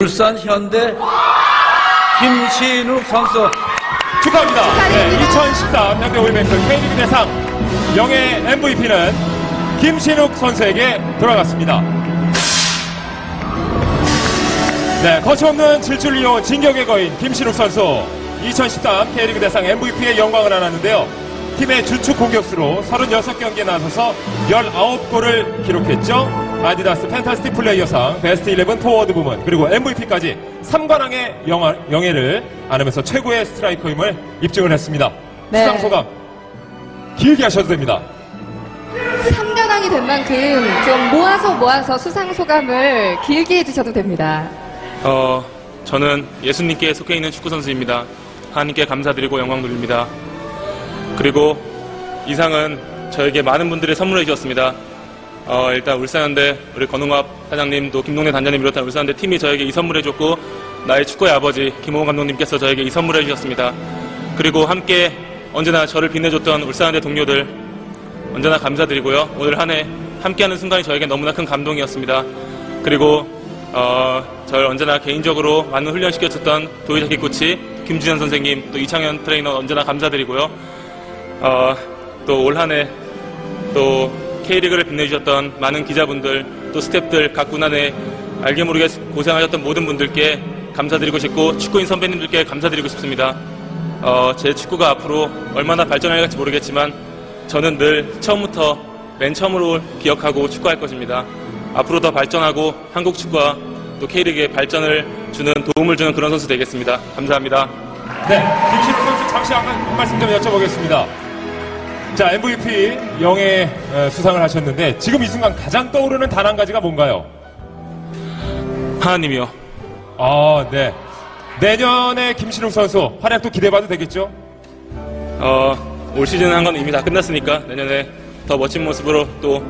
울산 현대 김신욱 선수 축하합니다. 네, 2013 현대 오일맥스 K리그 대상 영예 MVP는 김신욱 선수에게 돌아갔습니다. 네, 거침없는 이어 진격의 거인 김신욱 선수 2013 K리그 대상 MVP의 영광을 안았는데요. 팀의 주축 공격수로 36경기에 나서서 19골을 기록했죠. 아디다스 Fantastic Player상 베스트 11 포워드 부문 그리고 MVP까지 3관왕의 영화, 영예를 안으면서 최고의 스트라이커임을 입증을 했습니다. 네. 수상 소감 길게 하셔도 됩니다. 3년왕이 된 만큼 좀 모아서 모아서 수상 소감을 길게 해주셔도 됩니다. 어, 저는 예수님께 속해 있는 축구 선수입니다. 하나님께 감사드리고 영광 돌립니다. 그리고 이 상은 저에게 많은 분들이 선물해 주셨습니다. 어, 일단 울산현대 우리 건웅합 사장님 또 김동래 단장님 비롯한 울산현대 팀이 저에게 이 선물해 줬고 나의 축구의 아버지 김호곤 감독님께서 저에게 이 선물해 주셨습니다. 그리고 함께 언제나 저를 빛내줬던 울산현대 동료들 언제나 감사드리고요. 오늘 한 해 함께하는 순간이 저에게 너무나 큰 감동이었습니다. 그리고 어, 저를 언제나 개인적으로 많은 훈련 시켜줬던 도의자키 코치 김준현 선생님 또 이창현 트레이너 언제나 감사드리고요. 어, 또 올 한해또 K리그를 빛내주셨던 많은 기자분들 또 스탭들 각 군안에 알게 모르게 고생하셨던 모든 분들께 감사드리고 싶고 축구인 선배님들께 감사드리고 싶습니다. 어, 제 축구가 앞으로 얼마나 발전할지 모르겠지만 저는 늘 처음부터 맨 처음으로 기억하고 축구할 것입니다. 앞으로 더 발전하고 한국 축구와 또 K리그의 발전을 주는 도움을 주는 그런 선수 되겠습니다. 감사합니다. 네, 김신욱 선수 잠시 한, 한 말씀 좀 여쭤보겠습니다. 자, MVP 영예 어, 수상을 하셨는데 지금 이 순간 가장 떠오르는 단 한 가지가 뭔가요? 하나님이요. 아, 네. 내년에 김신욱 선수 활약도 기대해봐도 되겠죠? 어, 올 시즌 한 건 이미 다 끝났으니까 내년에 더 멋진 모습으로 또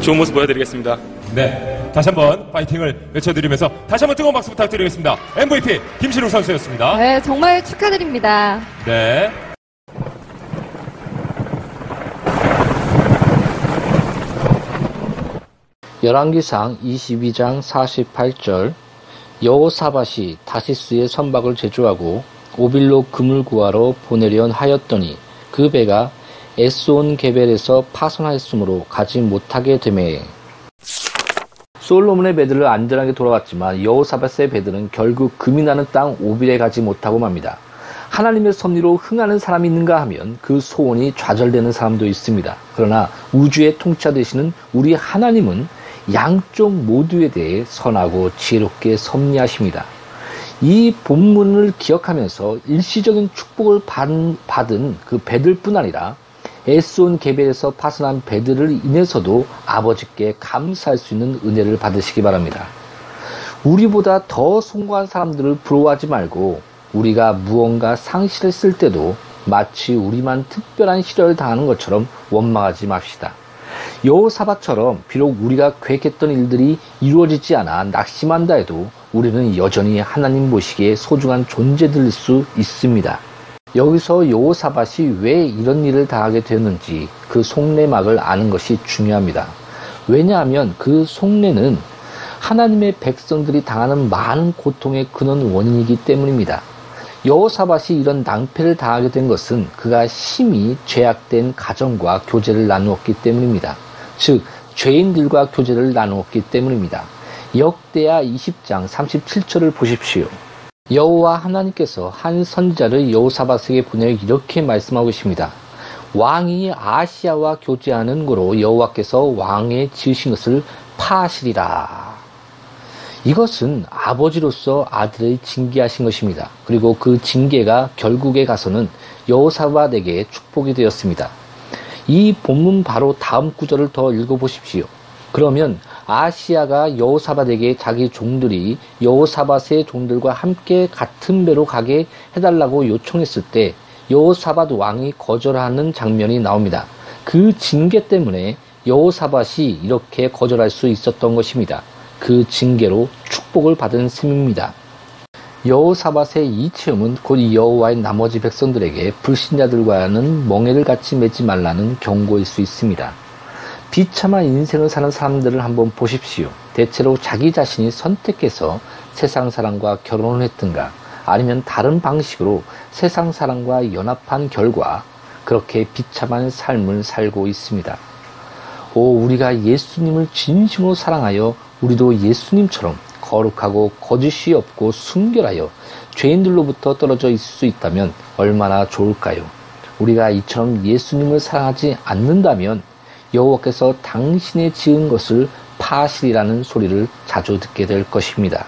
좋은 모습 보여드리겠습니다. 네. 다시 한번 파이팅을 외쳐드리면서 다시 한번 뜨거운 박수 부탁드리겠습니다. MVP 김신욱 선수였습니다. 네, 정말 축하드립니다. 네. 열왕기상 22장 48절 여호사밧이 다시스의 선박을 제조하고 오빌로 금을 구하러 보내려 하였더니 그 배가 에스온 게벨에서 파손하였으므로 가지 못하게 되매 솔로몬의 배들은 안전하게 돌아왔지만 여호사밧의 배들은 결국 금이 나는 땅 오빌에 가지 못하고 맙니다. 하나님의 섭리로 흥하는 사람이 있는가 하면 그 소원이 좌절되는 사람도 있습니다. 그러나 우주의 통치자 되시는 우리 하나님은 양쪽 모두에 대해 선하고 지혜롭게 섭리하십니다. 이 본문을 기억하면서 일시적인 축복을 받은, 그 배들뿐 아니라 에스온 게벨에서 파손한 배들을 인해서도 아버지께 감사할 수 있는 은혜를 받으시기 바랍니다. 우리보다 더 성공한 사람들을 부러워하지 말고 우리가 무언가 상실했을 때도 마치 우리만 특별한 시련을 당하는 것처럼 원망하지 맙시다. 여호사밧처럼 비록 우리가 계획했던 일들이 이루어지지 않아 낙심한다 해도 우리는 여전히 하나님 보시기에 소중한 존재들일 수 있습니다. 여기서 여호사밧이 왜 이런 일을 당하게 되었는지 그 속내막을 아는 것이 중요합니다. 왜냐하면 그 속내는 하나님의 백성들이 당하는 많은 고통의 근원 원인이기 때문입니다. 여호사밧이 이런 낭패를 당하게 된 것은 그가 심히 죄악된 가정과 교제를 나누었기 때문입니다. 즉 죄인들과 교제를 나누었기 때문입니다. 역대하 20장 37절을 보십시오. 여호와 하나님께서 한 선지자를 여호사밧에게 보내 이렇게 말씀하고 계십니다. 왕이 아시아와 교제하는 거로 여호와께서 왕에 지으신 것을 파하시리라. 이것은 아버지로서 아들을 징계하신 것입니다. 그리고 그 징계가 결국에 가서는 여호사밧에게 축복이 되었습니다. 이 본문 바로 다음 구절을 더 읽어보십시오. 그러면 아시아가 여호사밧에게 자기 종들이 여호사밧의 종들과 함께 같은 배로 가게 해달라고 요청했을 때 여호사밧 왕이 거절하는 장면이 나옵니다. 그 징계 때문에 여호사밧이 이렇게 거절할 수 있었던 것입니다. 그 징계로 축복을 받은 셈입니다. 여호사밧의 이 체험은 곧 여호와의 나머지 백성들에게 불신자들과는 멍해를 같이 맺지 말라는 경고일 수 있습니다. 비참한 인생을 사는 사람들을 한번 보십시오. 대체로 자기 자신이 선택해서 세상 사람과 결혼을 했든가 아니면 다른 방식으로 세상 사람과 연합한 결과 그렇게 비참한 삶을 살고 있습니다. 오, 우리가 예수님을 진심으로 사랑하여 우리도 예수님처럼 거룩하고 거짓이 없고 순결하여 죄인들로부터 떨어져 있을 수 있다면 얼마나 좋을까요? 우리가 이처럼 예수님을 사랑하지 않는다면 여호와께서 당신의 지은 것을 파실이라는 소리를 자주 듣게 될 것입니다.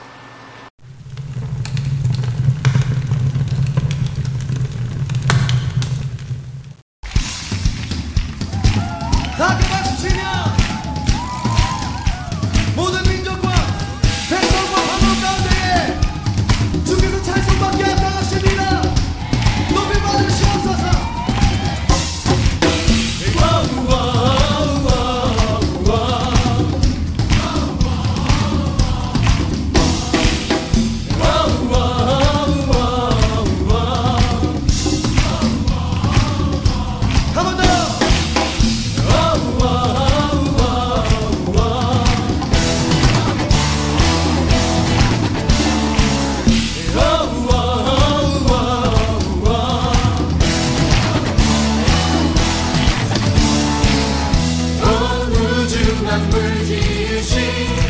Easy.